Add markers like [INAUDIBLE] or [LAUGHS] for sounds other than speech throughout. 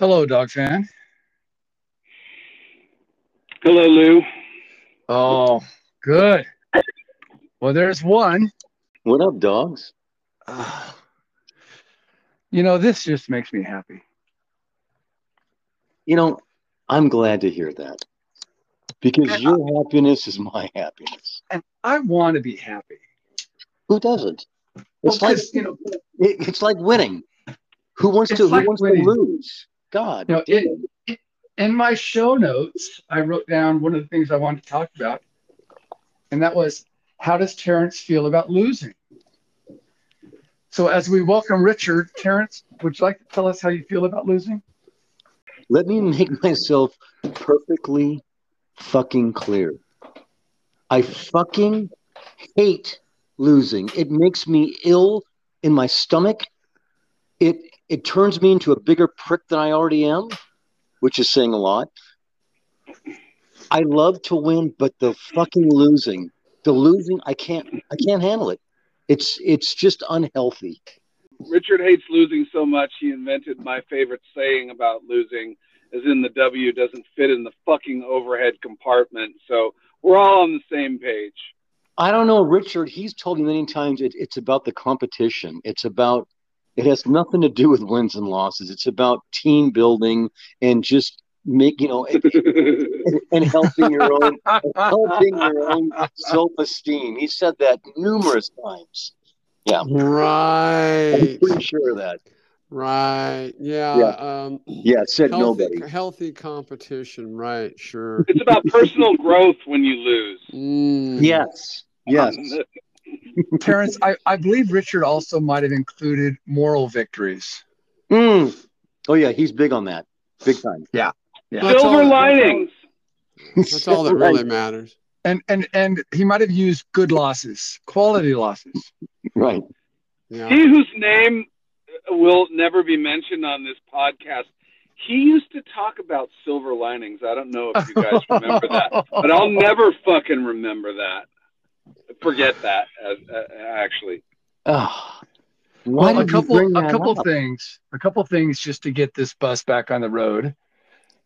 Hello, dog fan. Hello, Lou. Oh, good. Well, there's one. What up, dogs? Uh, [SIGHS] you know, this just makes me happy. You know, I'm glad to hear that because your happiness is my happiness. And I want to be happy. Who doesn't? Well, It's like 'cause, you know, it, it's like winning. Who wants to like Who wants winning. to lose? God, you know in, in my show notes, I wrote down one of the things I wanted to talk about, and that was how does Terrence feel about losing? So, as we welcome Richard, Terrence, would you like to tell us how you feel about losing? let me make myself perfectly fucking clear. I fucking hate losing. It makes me ill in my stomach. It it turns me into a bigger prick than I already am, which is saying a lot. I love to win, but the fucking losing, the losing, I can't I can't handle it. It's it's just unhealthy. Richard hates losing so much he invented my favorite saying about losing, as in the W doesn't fit in the fucking overhead compartment. So we're all on the same page. I don't know, Richard. He's told me many times it, it's about the competition. It's about it has nothing to do with wins and losses. It's about team building and just make you know and, [LAUGHS] and helping your own helping your own self esteem. He said that numerous times. Yeah, I'm Right. pretty sure of that. Right. Yeah. Yeah. Um, Yeah, said healthy, nobody. healthy competition. Right. Sure. it's about personal growth when you lose. Mm. Yes, yes. Terrence, I, I believe Richard also might have included moral victories. Mm. Oh yeah, he's big on that, big time. Yeah. That's Silver all- linings. That's all that really matters. And and and he might have used good losses, quality losses. right. Yeah. He whose name will never be mentioned on this podcast, he used to talk about silver linings. I don't know if you guys remember that, but I'll never fucking remember that. Forget that, uh, uh, actually. Why Well, a couple a couple up? things, a couple things just to get this bus back on the road.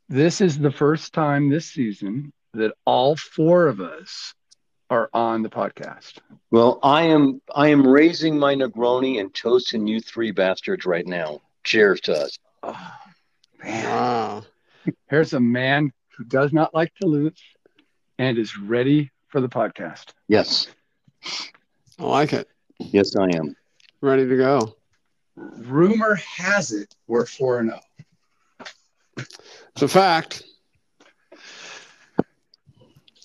This is the first time this season that all four of us are on the podcast. Well, I am I am raising my Negroni and toasting you three bastards right now. Cheers to us. Oh, man, Wow. here's a man who does not like to lose and is ready for the podcast. Yes, I like it. yes, I am. Ready to go. Rumor has it we're four and oh. zero. It's a fact.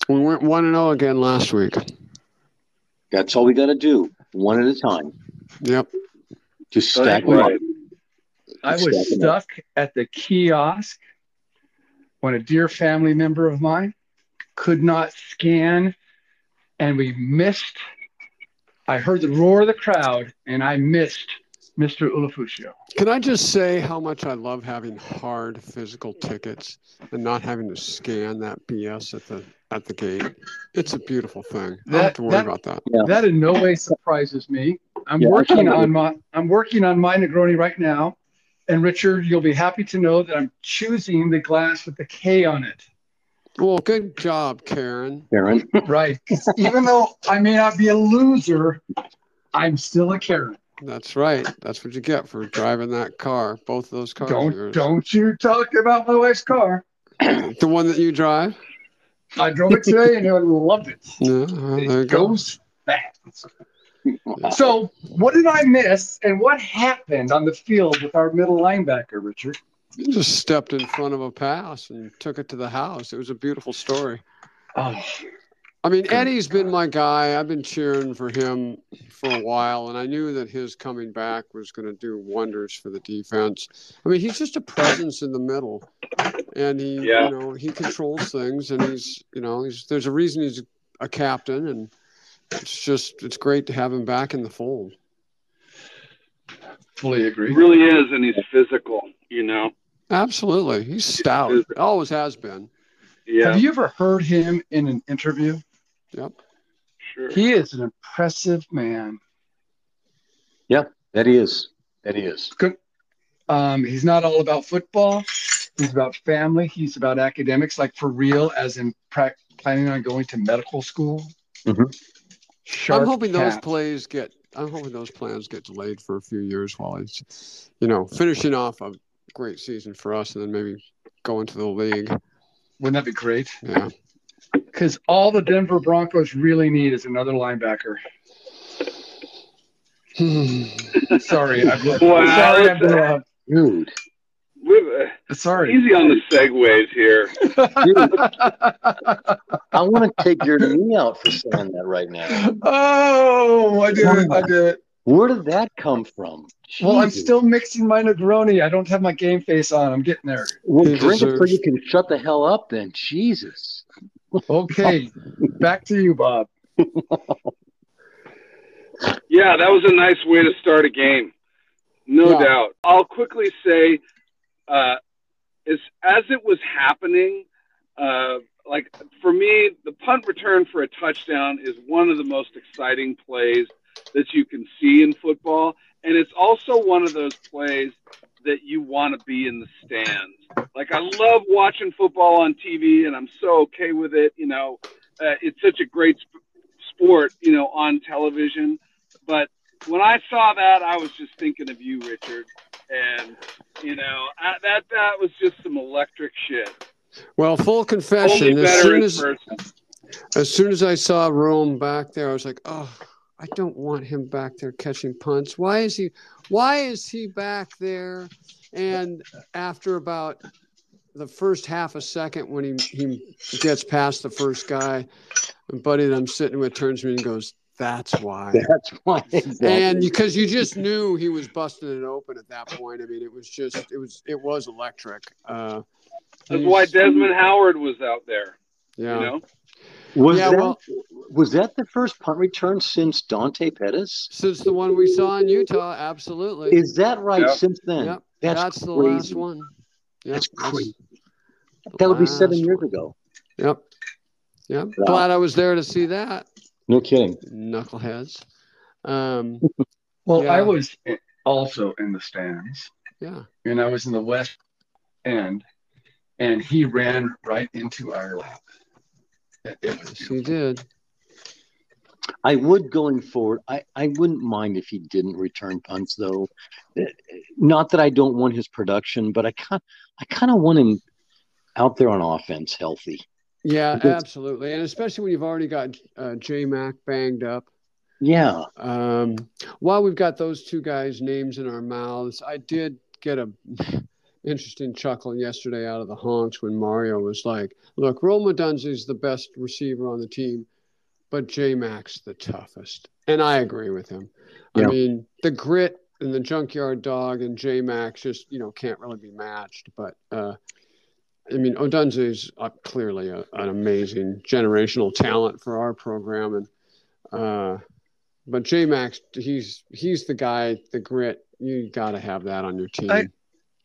We went one and zero again last week. That's all we got to do, one at a time. Yep. Just That's stack them up. I Stack 'em was up. stuck at the kiosk when a dear family member of mine could not scan, and we missed. I heard the roar of the crowd, and I missed Mr. Ulofoshio. Can I just say how much I love having hard physical tickets and not having to scan that BS at the at the gate? It's a beautiful thing. I don't have to worry that- about that. Yeah. That in no way surprises me. I'm Yeah, working on my I'm working on my Negroni right now, and Richard, you'll be happy to know that I'm choosing the glass with the K on it. Well, good job, Karen. Karen. [LAUGHS] Right. 'Cause Even though I may not be a loser, I'm still a Karen. That's right. That's what you get for driving that car. Both of those cars. Don't don't you talk about my wife's car. The one that you drive. I drove it today and I loved it. [LAUGHS] Yeah. well, there you It go. goes fast. So what did I miss and what happened on the field with our middle linebacker, Richard? You just stepped in front of a pass and took it to the house. It was a beautiful story. Oh, I mean, Eddie's been my guy. I've been cheering for him for a while, and I knew that his coming back was going to do wonders for the defense. I mean, he's just a presence in the middle, and he, Yeah. you know, he controls things, and he's, you know, he's there's a reason he's a captain, and it's just it's great to have him back in the fold. fully agree. He agree. really is, and he's physical, you know? Absolutely, he's stout. Always has been. Yeah, Have you ever heard him in an interview? Yep. sure. He is an impressive man. That he is. That he is. Um, he's not all about football. He's about family. He's about academics, like for real, as in pra- planning on going to medical school. Mhm. I'm hoping those plays get. I'm hoping those plans get delayed for a few years while he's, you know, finishing off a great season for us, and then maybe go into the league. Wouldn't that be great? Yeah. Because all the Denver Broncos really need is another linebacker. [SIGHS] [LAUGHS] Sorry, I'm Wow, sorry, I'm blew up. Dude, uh, Sorry. easy on the segues here. I want to take your knee out for saying that right now. [LAUGHS] oh, I did it. I did it. Where did that come from? Well, I'm still mixing my Negroni. I don't have my game face on. I'm getting there. Well, He drink it so you can shut the hell up then. Jesus. Okay, back to you, Bob. [LAUGHS] Yeah, that was a nice way to start a game. No Yeah. doubt. I'll quickly say, uh, as, as it was happening, uh, like for me, the punt return for a touchdown is one of the most exciting plays that you can see in football. And it's also one of those plays that you want to be in the stands. Like, I love watching football on TV, and I'm so okay with it. You know, uh, it's such a great sp- sport, you know, on television. But when I saw that, I was just thinking of you, Richard. And, you know, I, that, that was just some electric shit. Well, full confession. As soon as as soon as I saw Rome back there, I was like, oh, I don't want him back there catching punts. Why is he? Why is he back there? And after about the first half a second, when he he gets past the first guy, and buddy that I'm sitting with turns to me and goes, "That's why." [LAUGHS] That's why. Exactly. And because you just knew he was busting it open at that point. I mean, it was just it was it was electric. Uh, That's why Desmond Howard was out there, Yeah. you know? Was Yeah, that well- was that the first punt return since Dante Pettis? Since the one we saw in Utah, absolutely. Is that right? Yeah. Since then, Yep, that's, that's, the last one. Yep, That's crazy. the That would be seven last years one. ago. Yep. Yep. Wow. Glad I was there to see that. No kidding. Knuckleheads. Um, [LAUGHS] Well, Yeah. I was also in the stands, yeah. and I was in the west end, and he ran right into our lap. It, it Yes, he did. I would going forward. I, I wouldn't mind if he didn't return punts though. Eh, Not that I don't want his production, but I kind I kind of want him out there on offense healthy. Yeah, Because- absolutely. And especially when you've already got uh, J Mac banged up. Yeah. Um, while we've got those two guys' names in our mouths, I did get a interesting chuckle yesterday out of the honks when Mario was like, "Look, Rome Odunze's the best receiver on the team, but J Mac's the toughest," and I agree with him. I mean, the grit and the junkyard dog and J Max just you know can't really be matched. But uh, I mean, Odunze's uh, clearly a, an amazing generational talent for our program, and uh, but J Max, he's he's the guy, the grit. You got to have that on your team. I-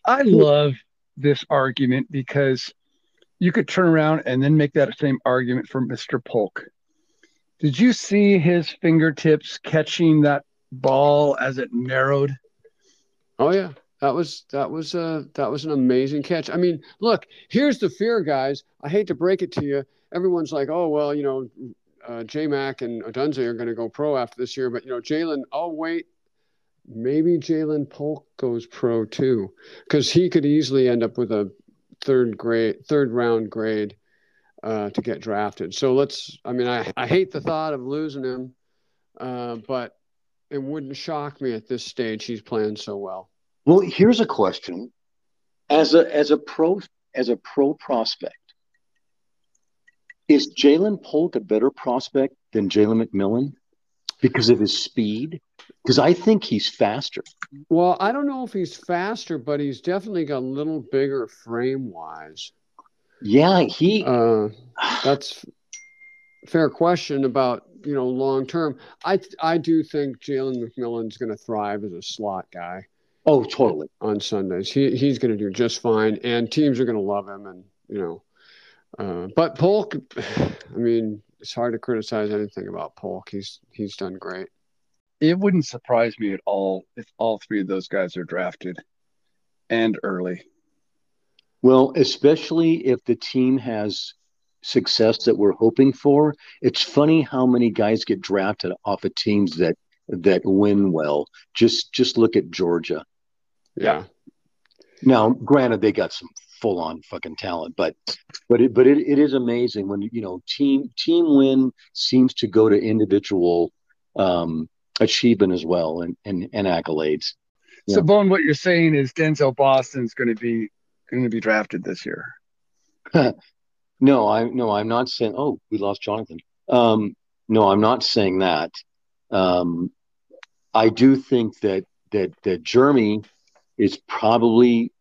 I love this argument because you could turn around and then make that same argument for Mr. Polk. Did you see his fingertips catching that ball as it narrowed? oh yeah, that was that was uh that was an amazing catch. I mean, look, here's the fear, guys. I hate to break it to you. Everyone's like, oh well, you know, uh, J Mac and Odunze are going to go pro after this year, but you know, Jalen. Oh wait, maybe Jalen Polk goes pro too, because he could easily end up with a third grade, third round grade uh, to get drafted. So let's. I mean, I I hate the thought of losing him, uh, but it wouldn't shock me at this stage. He's playing so well. Well, here's a question: as a as a pro as a pro prospect, is Jalen Polk a better prospect than Jalen McMillan because of his speed? Because I think he's faster. Well, I don't know if he's faster, but he's definitely got a little bigger frame wise. Yeah, he. Uh, that's fair question about you know long term. I I do think Jalen McMillan's going to thrive as a slot guy oh, totally. on Sundays. He he's going to do just fine, and teams are going to love him. And you know, uh, but Polk, [SIGHS] I mean, it's hard to criticize anything about Polk. He's he's done great. It wouldn't surprise me at all if all three of those guys are drafted. and early. Well, especially if the team has success that we're hoping for. It's funny how many guys get drafted off of teams that that win well. Just just look at Georgia. Yeah. Now, granted, they got some full on fucking talent, but but it but it, it is amazing when you know team team win seems to go to individual um, achievement as well and and, and accolades. So, Bone, what you're saying is Denzel Boston's going to be going to be drafted this year. [LAUGHS] no, I no, I'm not saying. Oh, we lost Jonathan. Um, no, I'm not saying that. Um, I do think that that that Germie is probably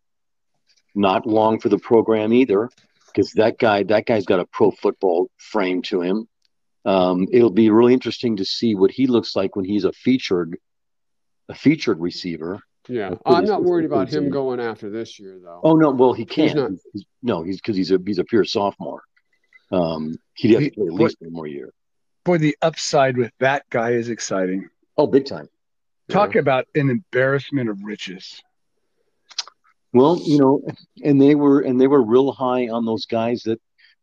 not long for the program either, because that guy that guy's got a pro football frame to him. Um, it'll be really interesting to see what he looks like when he's a featured a featured receiver. Yeah, I'm not worried about him going after this year, though. Oh no, well he can't. He's not- He's- no, he's because he's a he's a pure sophomore. Um, he'd have to play at what- least one more year. Boy, the upside with that guy is exciting. Oh, big time. Talk about an embarrassment of riches. Well, you know, and they were and they were real high on those guys that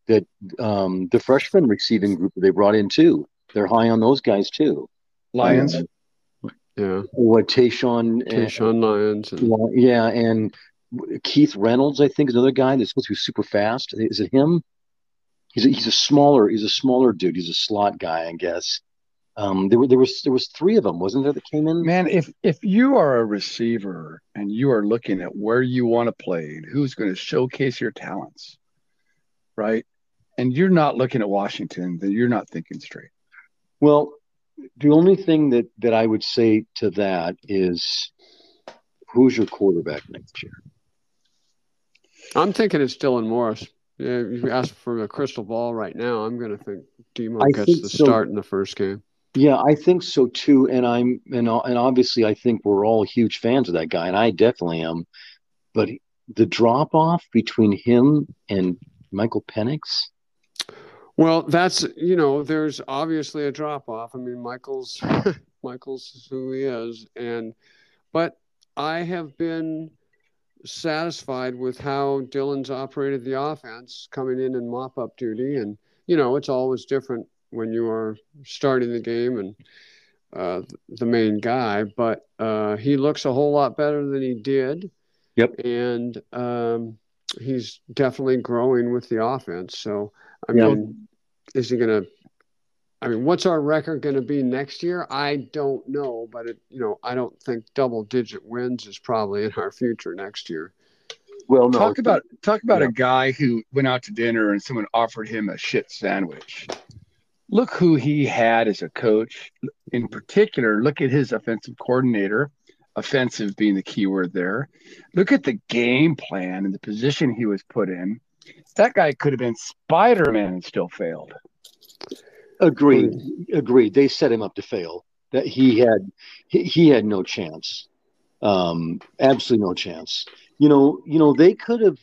that um, the freshman receiving group that they brought in too. They're high on those guys too. Lions. Yeah, what Tayshawn? and- Tayshawn Lions. And, yeah, and Keith Reynolds, I think, is another guy that's supposed to be super fast. Is it him? He's a, he's a smaller he's a smaller dude. He's a slot guy, I guess. Um, there were there was there was three of them, wasn't there, that came in? Man, if if you are a receiver and you are looking at where you want to play and who's going to showcase your talents, right? And you're not looking at Washington, then you're not thinking straight. Well, the only thing that that I would say to that is, who's your quarterback next year? I'm thinking it's Dylan Morris. Yeah, if you ask for a crystal ball right now, I'm going to think Demo I gets think the so. start in the first game. Yeah, I think so too. And I'm and and obviously I think we're all huge fans of that guy, and I definitely am. But the drop off between him and Michael Penix, Well, that's you know, there's obviously a drop off. I mean, Michael's [LAUGHS] Michael's who he is, and but I have been satisfied with how Dylan's operated the offense, coming in and mop up duty, and you know, it's always different when you are starting the game and uh, the main guy, but uh, he looks a whole lot better than he did. Yep. and um, he's definitely growing with the offense. So, I Yeah. mean, is he going to? I mean, what's our record going to be next year? I don't know, but it, you know, I don't think double-digit wins is probably in our future next year. well, no, talk about talk about Yeah. a guy who went out to dinner and someone offered him a shit sandwich. Look who he had as a coach. In particular, look at his offensive coordinator, offensive being the key word there. Look at the game plan and the position he was put in. That guy could have been Spider Man and still failed. agreed, agreed. They set him up to fail. That he had he, he had no chance, um, absolutely no chance. You know, you know they could have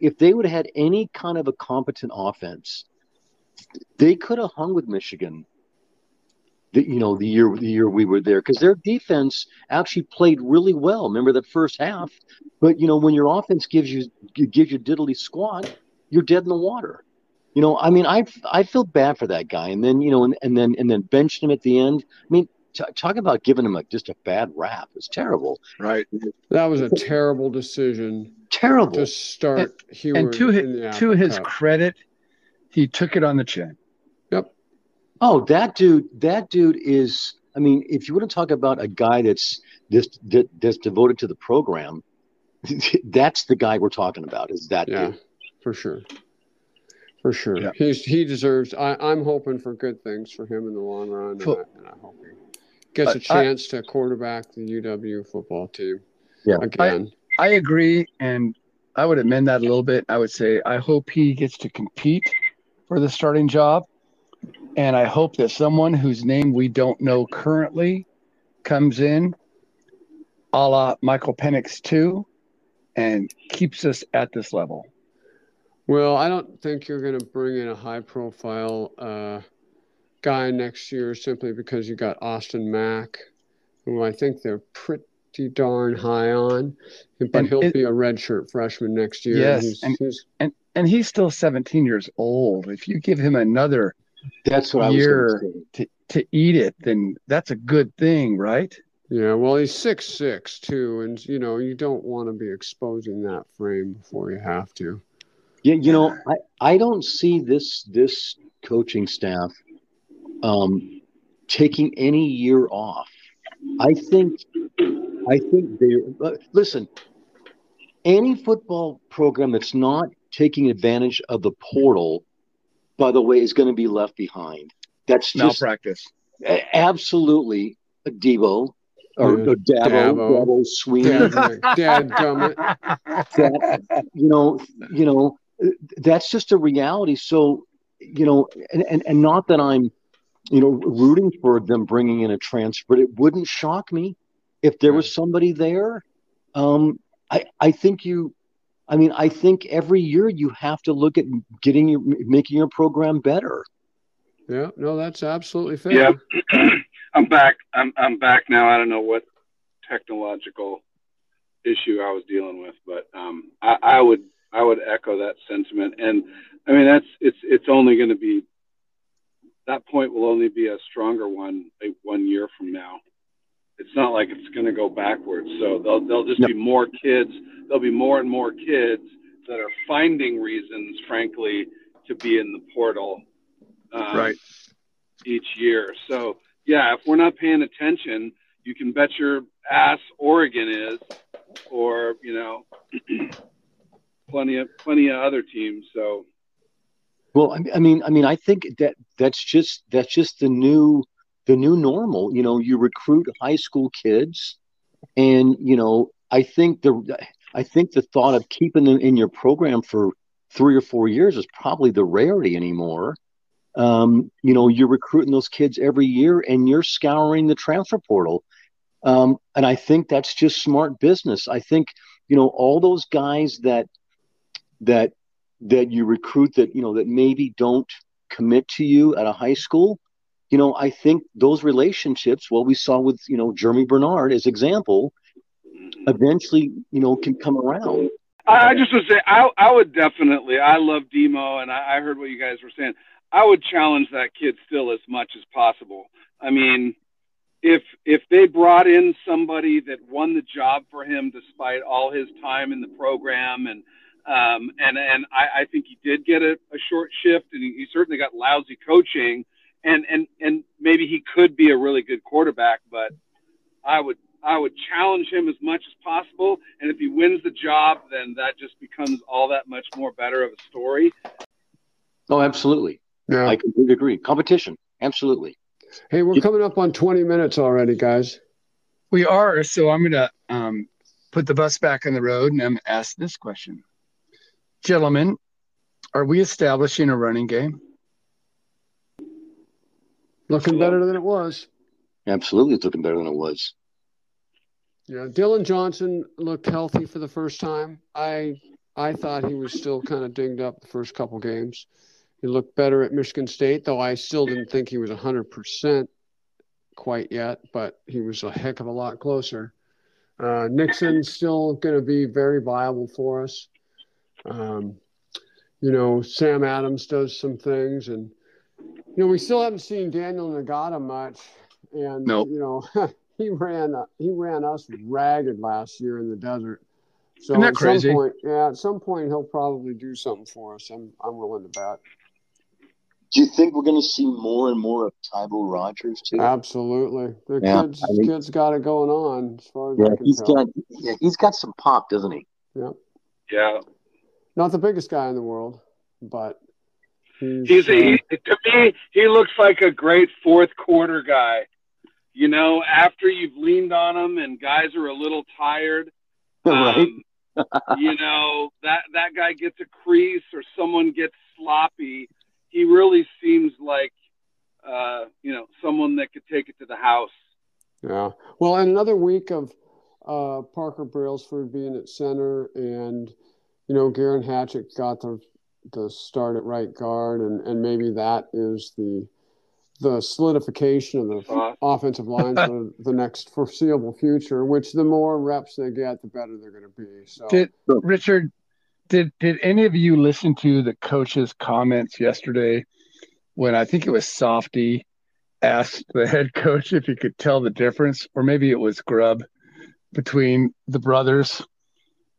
if they would have had any kind of a competent offense, they could have hung with Michigan. The, you know the year the year we were there because their defense actually played really well. Remember the first half, but you know when your offense gives you gives you diddly squat, you're dead in the water. You know, I mean, I I feel bad for that guy, and then you know, and, and then and then benched him at the end. I mean, t- talk about giving him a, just a bad rap. It's terrible, Right. That was a terrible decision terrible. to start Huard And to his, to his credit, he took it on the chin. Oh, that dude, that dude is. I mean, if you want to talk about a guy that's this that, that's devoted to the program, [LAUGHS] that's the guy we're talking about. Is that Yeah, dude? for sure. For sure. Yeah. He's he deserves I, I'm hoping for good things for him in the long run. And, Fo- I, and I hope he gets a But I- chance to quarterback the UW football team. Yeah. Again. I agree, and I would amend that a little bit. I would say I hope he gets to compete for the starting job, and I hope that someone whose name we don't know currently comes in, a la Michael Penix too, and keeps us at this level. Well, I don't think you're going to bring in a high profile uh, guy next year simply because you got Austin Mack, who I think they're pretty darn high on, but And he'll it- be a redshirt freshman next year. Yes, He's- and- he's- and and he's still 17 years old. If you give him another That's what I was Year. going to say. to, to eat it, then that's a good thing, right? yeah, well, he's six six too, and you know you don't want to be exposing that frame before you have to. Yeah, you know, I, I don't see this this coaching staff um, taking any year off. I think I think they listen. Any football program that's not taking advantage of the portal, by the way, is going to be left behind. That's just Malpractice. a- absolutely a Debo or, Yeah, or Dabo, Dabo. Dabo Swinney. Dad, dad gummit. that you know you know that's just a reality so you know and, and and not that i'm you know rooting for them bringing in a transfer but it wouldn't shock me if there was somebody there um i i think you i mean i think every year you have to look at getting your making your program better Yeah, no, that's absolutely fair. Yeah. [CLEARS THROAT] I'm back. I'm I'm back now. I don't know what technological issue I was dealing with, but um, I, I would I would echo that sentiment. And I mean that's it's it's only going to be that point will only be a stronger one like one year from now. It's not like it's going to go backwards. So there'll there'll just No. be more kids. There'll be more and more kids that are finding reasons, frankly, to be in the portal. Um, Right. each year. So yeah, if we're not paying attention, you can bet your ass Oregon is, or you know, [CLEARS THROAT] plenty of plenty of other teams. So Well, I mean, I mean, I think that that's just that's just the new the new normal. You know, you recruit high school kids, and you know, I think the I think the thought of keeping them in your program for three or four years is probably the rarity anymore. Um, you know, you're recruiting those kids every year, and you're scouring the transfer portal. Um, and I think that's just smart business. I think you know all those guys that that that you recruit that you know that maybe don't commit to you at a high school you know i think those relationships what we saw with you know germie bernard as example eventually you know can come around I, I just would say I I would definitely. I love Demo, and I, I heard what you guys were saying. I would challenge that kid still as much as possible. I mean, if if they brought in somebody that won the job for him despite all his time in the program and um, and and I, I think he did get a, a short shift and he, he certainly got lousy coaching and and and maybe he could be a really good quarterback but I would I would challenge him as much as possible and if he wins the job then that just becomes all that much more better of a story oh absolutely Yeah. i completely agree competition absolutely hey, we're coming up on 20 minutes already, guys. We are. So I'm going to um, put the bus back on the road and I'm going to ask this question. Gentlemen, are we establishing a running game? Looking better than it was. absolutely it's looking better than it was Yeah, Dillon Johnson looked healthy for the first time. I I thought he was still kind of dinged up the first couple games. He looked better at Michigan State, though I still didn't think he was 100% quite yet, but he was a heck of a lot closer. Uh, Nixon's still going to be very viable for us. Um, you know, Sam Adams does some things, and you know, we still haven't seen Daniyel Ngata much. And Nope. you know, [LAUGHS] he ran uh, he ran us ragged last year in the desert. So Isn't that at crazy? some point, yeah, at some point he'll probably do something for us. I'm I'm willing to bet. do you think we're going to see more and more of Tybo Rogers too? Absolutely, the Yeah, kids I think- kids got it going on as far as yeah, I can he's tell. got yeah, he's got some pop, doesn't he? Yeah. Yeah Not the biggest guy in the world, but he's, He's uh, he, to me, he looks like a great fourth quarter guy. You know, after you've leaned on him and guys are a little tired, [LAUGHS] right? um, you know that that guy gets a crease or someone gets sloppy. He really seems like uh, you know someone that could take it to the house. Yeah. Well, another week of uh, Parker Brailsford being at center, and you know, Geirean Hatchett got the the start at right guard, and and maybe that is the the solidification of the Uh, offensive line for [LAUGHS] the next foreseeable future. Which the more reps they get, the better they're going to be. So Did Richard? Did did any of you listen to the coach's comments yesterday when I think it was Softy asked the head coach if he could tell the difference, or maybe it was Grubb between the brothers,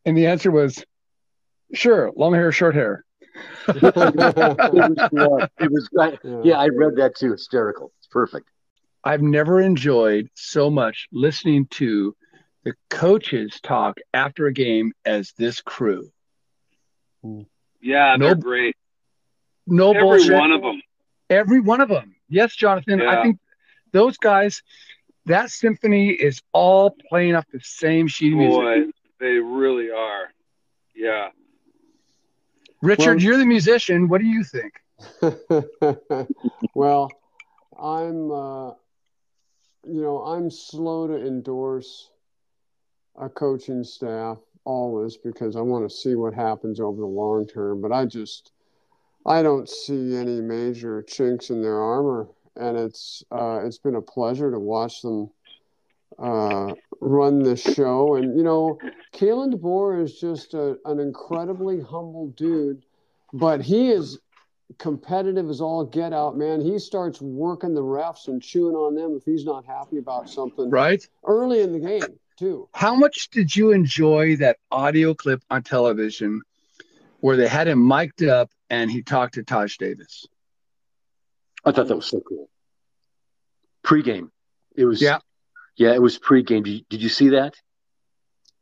and the answer was, "Sure, long hair, short hair." It was, it was I, Yeah. yeah, I read that too. Hysterical. It's perfect. I've never enjoyed so much listening to the coaches talk after a game as this crew. yeah, they're Nope. great. No Every bullshit. one of them. Every one of them. Yes, Jonathan. I think those guys, that symphony is all playing off the same sheet of music. Boy, they really are. Yeah. Richard, Well- you're the musician. What do you think? [LAUGHS] well, I'm, uh, you know, I'm slow to endorse a coaching staff always because I want to see what happens over the long term. But I just, I don't see any major chinks in their armor, and it's uh, it's been a pleasure to watch them uh, run this show. And you know, Kalen DeBoer is just a, an incredibly humble dude, but he is competitive as all get out, man. He starts working the refs and chewing on them if he's not happy about something Right? early in the game, too. How much did you enjoy that audio clip on television where they had him mic'd up and he talked to Taj Davis? I thought that was so cool. Pre-game. It was Yeah. Yeah, it was pre-game. Did you, did you see that?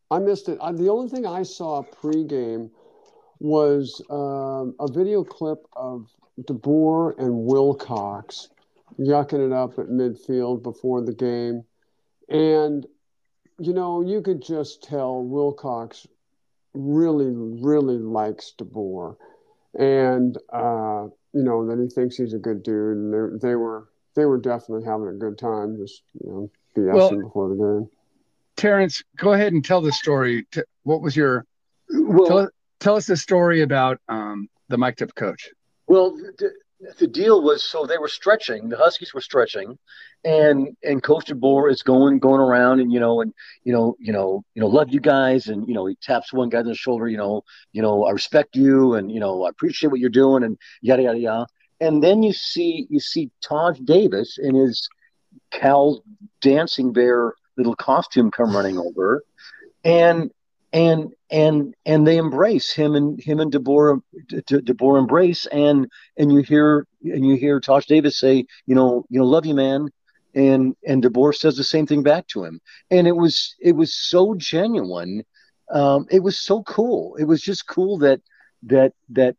I missed it. I, the only thing I saw pregame was um, a video clip of DeBoer and Wilcox yucking it up at midfield before the game. And, you know, you could just tell Wilcox really, really likes DeBoer. And, uh, you know, that he thinks he's a good dude. And they, were they were definitely having a good time, just, you know, BSing Well- before the game. Terrence, go ahead and tell the story. What was your Well, tell, tell us the story about um, the mic'd up coach? Well, the, the deal was so they were stretching. The Huskies were stretching, and and Coach DeBoer is going going around and you know and you know you know you know love you guys and you know he taps one guy on the shoulder. You know you know I respect you and you know I appreciate what you're doing and yada yada yada. And then you see you see Taj Davis in his Cal dancing bear little costume come running over, and and and and they embrace him and him and DeBoer De, De, embrace. And and you hear and you hear Taj Davis say you know you know love you man. And and DeBoer says the same thing back to him. And it was it was so genuine. Um, it was so cool. It was just cool that that that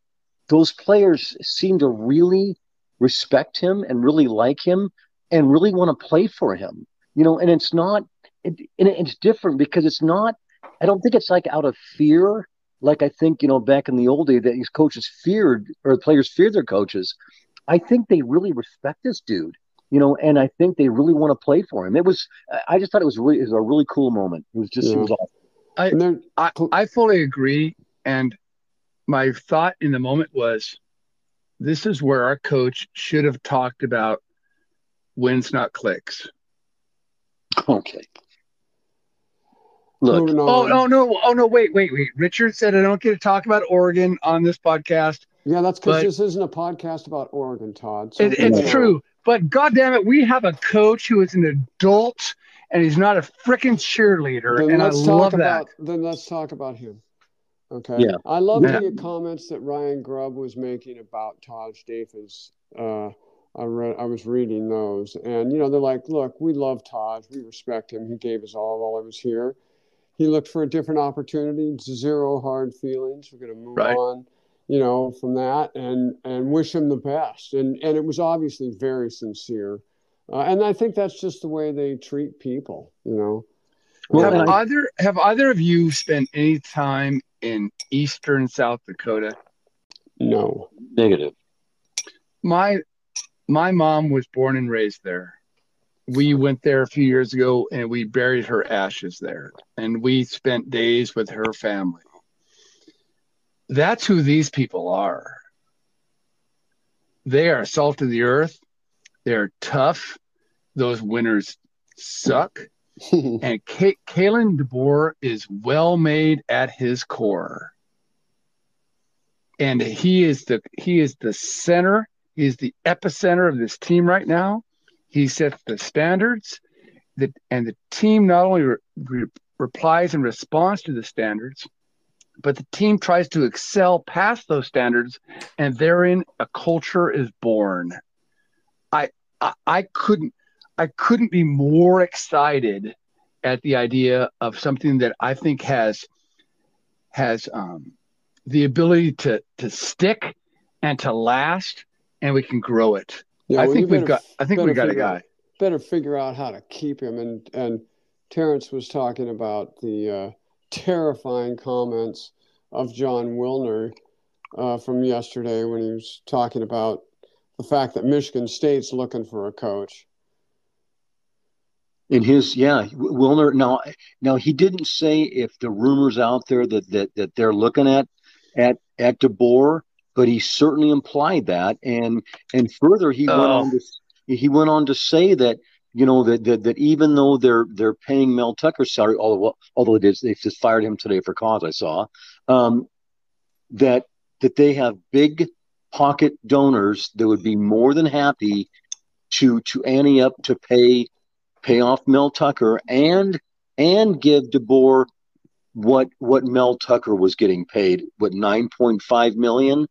those players seem to really respect him and really like him and really want to play for him you know and it's not it, and it's different because it's not I don't think it's like out of fear, like I think, you know, back in the old day that these coaches feared or the players feared their coaches. I think they really respect this dude, you know, and I think they really want to play for him. It was, I just thought it was really, it was a really cool moment. It was just, Yeah. it was awesome. And they're, I, I fully agree. And my thought in the moment was this is where our coach should have talked about wins, not clicks. Okay. Look, moving Oh, on. no, no. Oh, no. Wait, wait, wait. Richard said I don't get to talk about Oregon on this podcast. Yeah, that's because this isn't a podcast about Oregon, Todd. So It, it's Yeah. true. But God damn it, we have a coach who is an adult and he's not a freaking cheerleader. Then and I let's talk love that. about then let's talk about him. Okay. Yeah. I love Yeah. the comments that Ryan Grubb was making about Taj Davis. Uh, I read, I was reading those, and you know, they're like, "Look, we love Taj. We respect him. He gave us all while he was here. He looked for a different opportunity. Zero hard feelings. We're going to move Right. on, you know, from that, and and wish him the best. And and it was obviously very sincere, uh, and I think that's just the way they treat people, you know. Well, have I- either have either of you spent any time in eastern South Dakota? No. negative. My my mom was born and raised there. We went there a few years ago and we buried her ashes there. And we spent days with her family. That's who these people are. They are salt of the earth. They're tough. Those winners suck. [LAUGHS] and K- Kalen DeBoer is well made at his core. And he is the he is the center, he is the epicenter of this team right now. He sets the standards, that and the team not only re- re- replies and responds to the standards, but the team tries to excel past those standards, and therein a culture is born. I I, I couldn't I couldn't be more excited at the idea of something that I think has has um, the ability to to stick and to last, and we can grow it. Yeah, I well, think we've better- got. I think we better got a guy. better figure out how to keep him. And and Terrence was talking about the uh, terrifying comments of Jon Wilner uh, from yesterday when he was talking about the fact that Michigan State's looking for a coach. In his, yeah, Wilner. Now, now he didn't say if the rumors out there that that that they're looking at at at DeBoer, but he certainly implied that, and and further he went Oh. on to he went on to say that you know that that, that even though they're they're paying Mel Tucker's salary, although although it is they just fired him today for cause I saw, um, that that they have big pocket donors that would be more than happy to to ante up to pay pay off Mel Tucker and and give DeBoer what what Mel Tucker was getting paid, what nine point five million,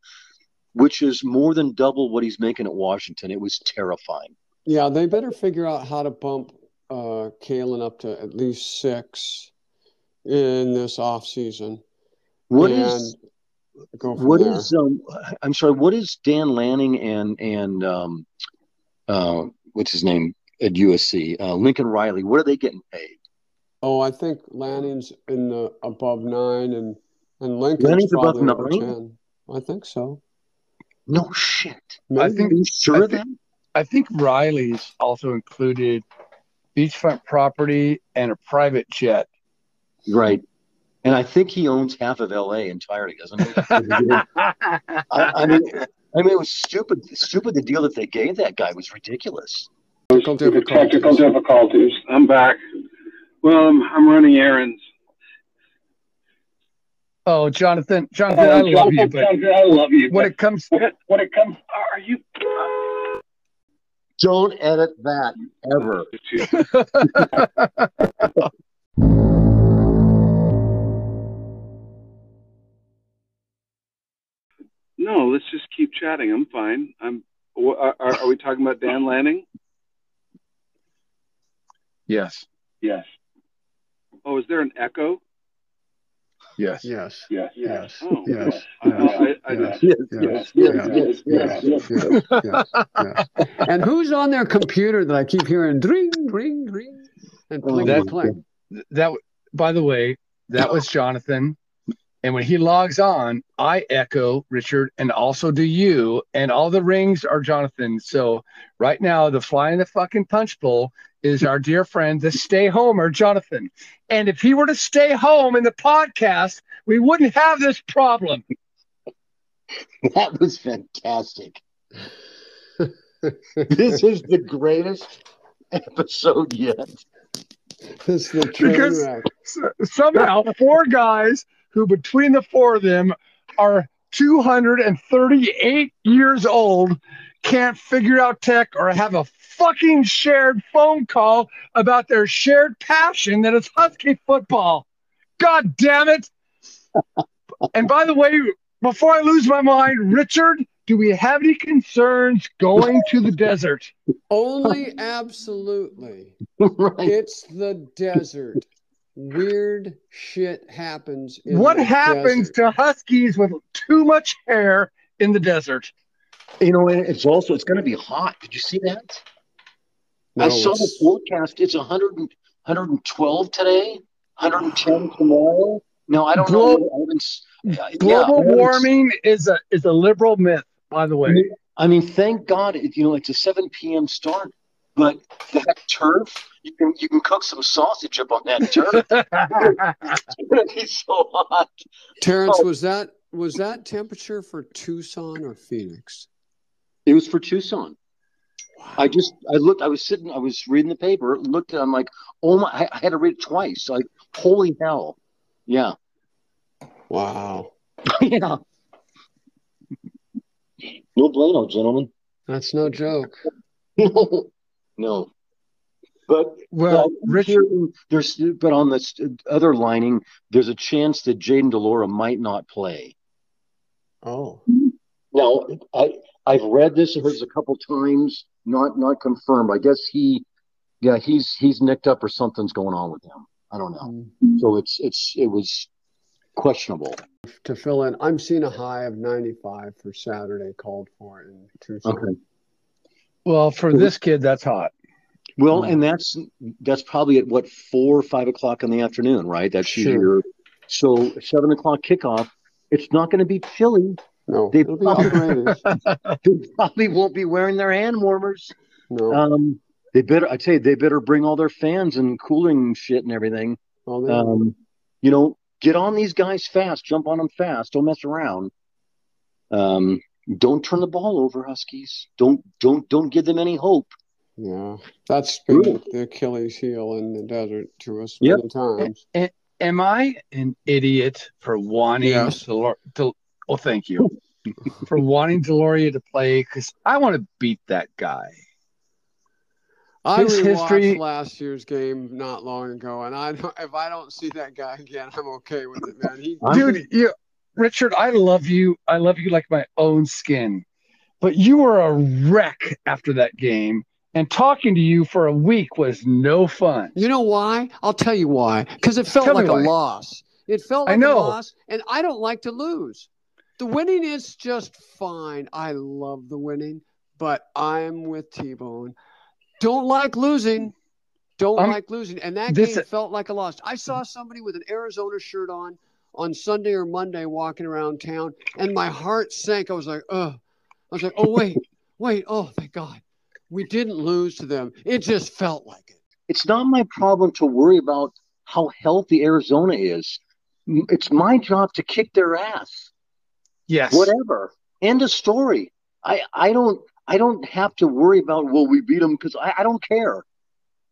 which is more than double what he's making at Washington. It was terrifying. Yeah, they better figure out how to bump uh, Kalen up to at least six in this off season. What is go what there. is um I'm sorry, what is Dan Lanning and and um uh what's his name at USC? Uh, Lincoln Riley, what are they getting paid? Oh, I think Lanning's in the above nine, and and Lincoln's Lanning's above probably over nine? ten. I think so. No shit. I think Are you sure of think- that? I think Riley's also included beachfront property and a private jet. Right. And I think he owns half of LA entirely, doesn't he? [LAUGHS] [LAUGHS] I, I mean, I mean, it was stupid. Stupid. The deal that they gave that guy was ridiculous. technical difficulties. Technical difficulties. I'm back. Well, I'm, I'm running errands. oh, Jonathan, Jonathan, oh, I love you, but I love you. when it comes, when it comes, are you? Don't edit that ever. [LAUGHS] No, let's just keep chatting. I'm fine. I'm. Are, are, are we talking about Dan Lanning? yes, Yes. Oh, is there an echo? yes. Yes. Yes. Yes. Oh, Yes. I, I, I, Yes. Yes, Yes. yes, Yes. yes, yes, Yes. yes. Yes. Yes. Yes. And who's on their computer that I keep hearing ring, ring, ring, and Oh, pling, that- pling? That, by the way, that was Jonathan. And when he logs on, I echo Richard and also do you. And all the rings are Jonathan. So right now, the fly in the fucking punch bowl is our dear friend, the stay homer, Jonathan. And if he were to stay home in the podcast, we wouldn't have this problem. [LAUGHS] That was fantastic. [LAUGHS] this is the greatest episode yet. It's the train Because- wreck. Somehow four guys who between the four of them are 238 years old can't figure out tech or have a fucking shared phone call about their shared passion that is husky football god damn it [LAUGHS] and by the way before i lose my mind richard do we have any concerns going to the desert Only absolutely. right. It's the desert. Weird shit happens. In what the happens desert. to huskies with too much hair in the desert You know, and it's also it's going to be hot. Did you see that? I No, saw the forecast. It's 100 112 today, 110 tomorrow. No, I don't Global- know. I haven't uh, yeah, Global I warming is a is a liberal myth, by the way. I mean, thank God, it, you know, it's a 7 p.m. start, but that turf, you can you can cook some sausage up on that turf. [LAUGHS] it's going to be so hot. Terrence, Oh. was that was that temperature for Tucson or Phoenix? It was for Tucson. I just I looked. I was sitting. I was reading the paper. Looked. at I'm like, oh my! I, I had to read it twice. Like, holy hell! Yeah. Wow. [LAUGHS] yeah. No bueno, gentlemen. That's no joke. [LAUGHS] no, no. But Well, but Richard, there's but on the other lining, there's a chance that Jayden de Laura might not play. Oh. Now, I I've read this, heard this a couple times, not not confirmed. I guess he, yeah, he's he's nicked up or something's going on with him. I don't know. Mm. So it's it's it was questionable. To fill in, I'm seeing a high of 95 for Saturday called for in Tucson. Okay. well, for this kid, that's hot. Well, and that's that's probably at what four or five o'clock in the afternoon, right? That's Sure. your so seven o'clock kickoff. It's not going to be chilly. No, They it'll be upper 80s. [LAUGHS] They probably won't be wearing their hand warmers. No. Um, they better. I tell you, they better bring all their fans and cooling shit and everything. well, they, Um, you know, get on these guys fast. Jump on them fast. Don't mess around. Um, don't turn the ball over, Huskies. Don't don't don't give them any hope. yeah. That's been Cool. the Achilles heel in the desert to us Yep. many times. Am I an idiot for wanting Yes. Delor- Del- oh, thank you. [LAUGHS] for wanting de Laura to play because I want to beat that guy. I His rewatched history- last year's game not long ago, and I don't, if I don't see that guy again, I'm okay with it, man. He Dude, you, Richard, I love you. I love you like my own skin. But you were a wreck after that game, and talking to you for a week was no fun. You know why? I'll tell you why. Because it felt Tell like a why. loss. It felt I like know. a loss, and I don't like to lose. The winning is just fine. I love the winning, but I'm with T Bone. Don't like losing. Don't Um, like losing. And that this- game felt like a loss. I saw somebody with an Arizona shirt on on Sunday or Monday walking around town, and my heart sank. I was like, oh, I was like, oh, wait, wait. Oh, thank God. We didn't lose to them. It just felt like it. it's not my problem to worry about how healthy Arizona is. It's my job to kick their ass. Yes. Whatever. End of story. I I don't I don't have to worry about will we beat them because I, I don't care.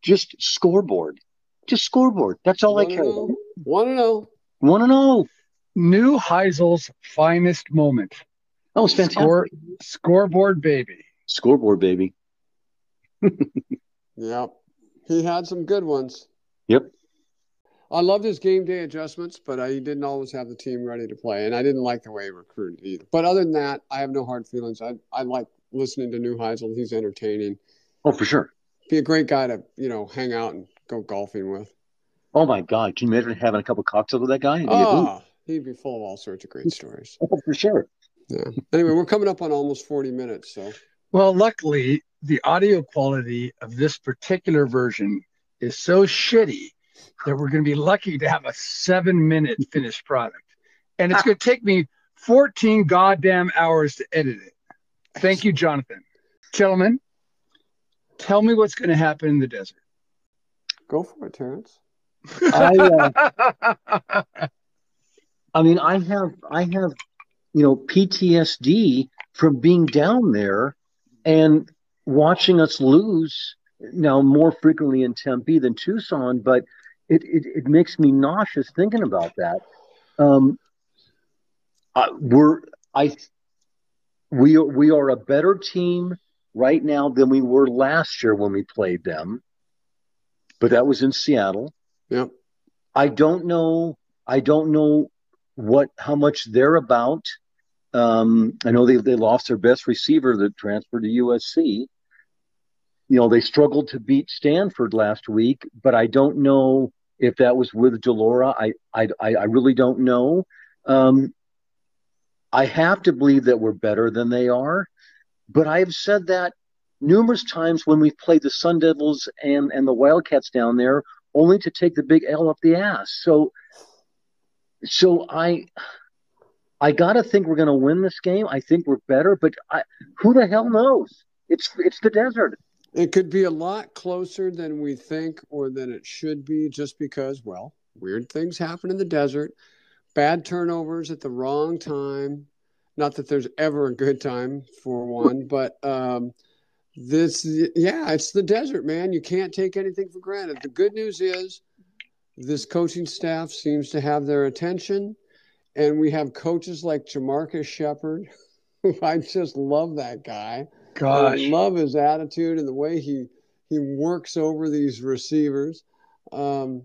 Just scoreboard. Just scoreboard. That's all I care know? about. Want to know? Want to know? Neuheisel's finest moment. Oh, it's fantastic. Score, scoreboard baby. Scoreboard, baby. [LAUGHS] Yep. He had some good ones. Yep. I loved his game day adjustments, but I, didn't always have the team ready to play, and I didn't like the way he recruited either. But other than that, I have no hard feelings. I I like listening to Neuheisel. He's entertaining. Oh, for sure. Be a great guy to you know hang out and go golfing with. Oh my God! Can you imagine having a couple cocktails with that guy? It'd be a hoot. Oh, he'd be full of all sorts of great stories. [LAUGHS] Oh, for sure. Yeah. Anyway, we're coming up on almost forty minutes, so Well, luckily, the audio quality of this particular version is so shitty that we're going to be lucky to have a seven minute finished product. And it's going to take me 14 goddamn hours to edit it. Thank you, Jonathan. Gentlemen, tell me what's going to happen in the desert. go for it, Terrence. I, uh, I mean, I have, I have, you know, PTSD from being down there and watching us lose now more frequently in Tempe than Tucson, but it, it, it makes me nauseous thinking about that. Um, uh, we're, I, we, are- we are a better team right now than we were last year when we played them, but that was in Seattle. Yep. I don't know. I don't know what how much they're about. Um, I know they they lost their best receiver that transferred to USC. You know they struggled to beat Stanford last week, but I don't know if that was with de Laura. I I I really don't know. Um, I have to believe that we're better than they are, but I have said that numerous times when we've played the Sun Devils and and the Wildcats down there only to take the big L up the ass. So, so I, I gotta think we're gonna win this game. I think we're better, but I, who the hell knows? It's it's the desert. It could be a lot closer than we think or than it should be just because, well, weird things happen in the desert, bad turnovers at the wrong time. Not that there's ever a good time for one, but um, This, yeah, it's the desert, man. You can't take anything for granted. The good news is this coaching staff seems to have their attention, and we have coaches like Jamarcus Shepard. [LAUGHS] I just love that guy. Gosh. I love his attitude and the way he he works over these receivers. Um,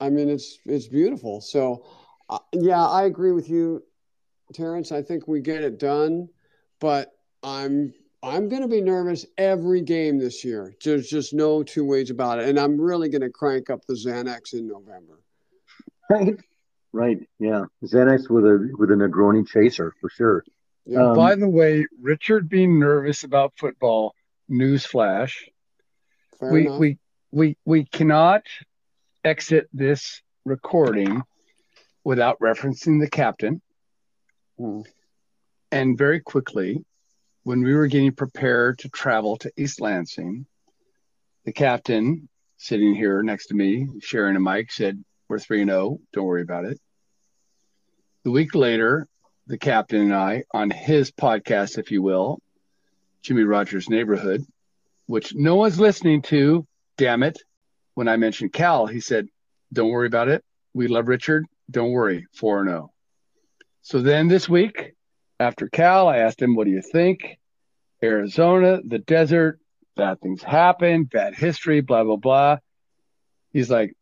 I mean, it's it's beautiful. So, uh, yeah, I agree with you, Terrence. I think we get it done, but I'm I'm going to be nervous every game this year. There's just no two ways about it, and I'm really going to crank up the Xanax in November. Right. Right. Yeah. Xanax with a with a Negroni chaser for sure. Yeah. Um, By the way, Richard being nervous about football, newsflash, we, enough. we we we cannot exit this recording without referencing the captain. Hmm. And very quickly, when we were getting prepared to travel to East Lansing, the captain sitting here next to me, sharing a mic, said, We're 3 0. Don't worry about it. The week later, the captain and I, on his podcast, if you will, Jimmy Rogers Neighborhood, which no one's listening to, damn it. When I mentioned Cal, he said, Don't worry about it. We love Richard. Don't worry, 4 0. So then this week, after Cal, I asked him, What do you think? Arizona, the desert, bad things happen, bad history, blah, blah, blah. He's like,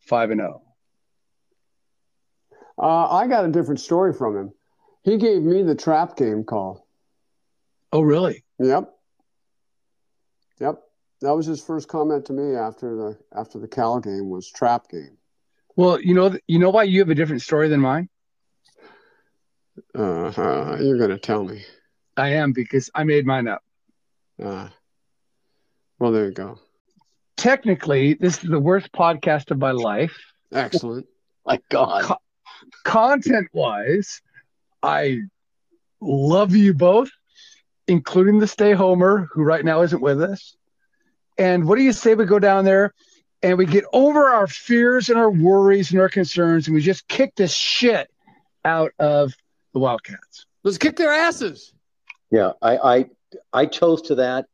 5 and oh." 0. Uh, I got a different story from him. He gave me the trap game call. Oh, really? Yep. Yep. That was his first comment to me after the after the Cal game was trap game. Well, you know, you know why you have a different story than mine? Uh, uh, you're gonna tell me. I am because I made mine up. Uh, well, there you go. Technically, this is the worst podcast of my life. Excellent. [LAUGHS] My God. Content wise, I love you both, including the stay homer who right now isn't with us. And what do you say we go down there and we get over our fears and our worries and our concerns and we just kick the shit out of the Wildcats? Let's kick their asses. Yeah, I, I I toast to that.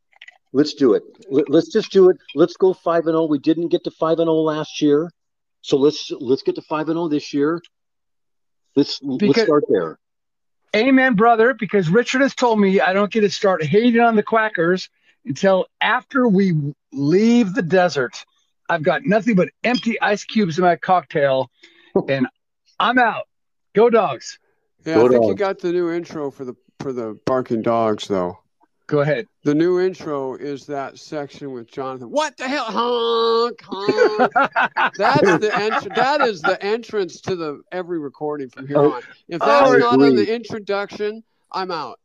Let's do it. Let, us just do it. Let's go five and zero. We didn't get to five and zero last year, so let's let's get to five and zero this year. Let's let's start there. Amen, brother, because Richard has told me I don't get to start hating on the Quackers until after we leave the desert. I've got nothing but empty ice cubes in my cocktail, [LAUGHS] and I'm out. Go dogs. Yeah, Go I think you got the new intro for the for the barking dogs though. Go ahead. The new intro is that section with Jonathan. What the hell? Honk, honk. That's the [LAUGHS] entr- That is the entrance to the every recording from here Oh, on. If that's I not on the introduction, I'm out.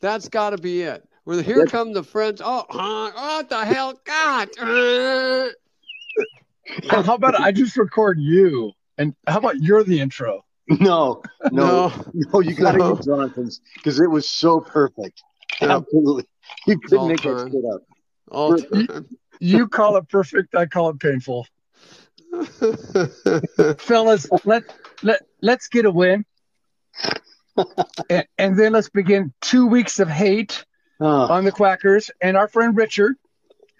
That's got to be it. Where here That's- come the friends. Oh, honk. what the hell? God. uh. how about I just record you, and how about you're the intro? No, no, No. no. You got to No. get Jonathan's because it was so perfect. Absolutely, [LAUGHS] you couldn't all make that time. shit up. All You- time. You call it perfect. I call it painful. [LAUGHS] Fellas, let let let's get a win, and, and then let's begin two weeks of hate Ah, on the Quackers and our friend Richard,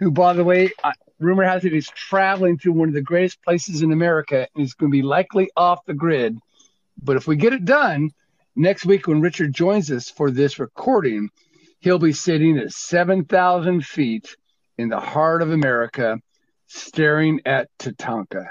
who, by the way, uh, rumor has it he's traveling to one of the greatest places in America and he's going to be likely off the grid. But if we get it done next week when Richard joins us for this recording, He'll be sitting at 7,000 feet in the heart of America, staring at Tatanka.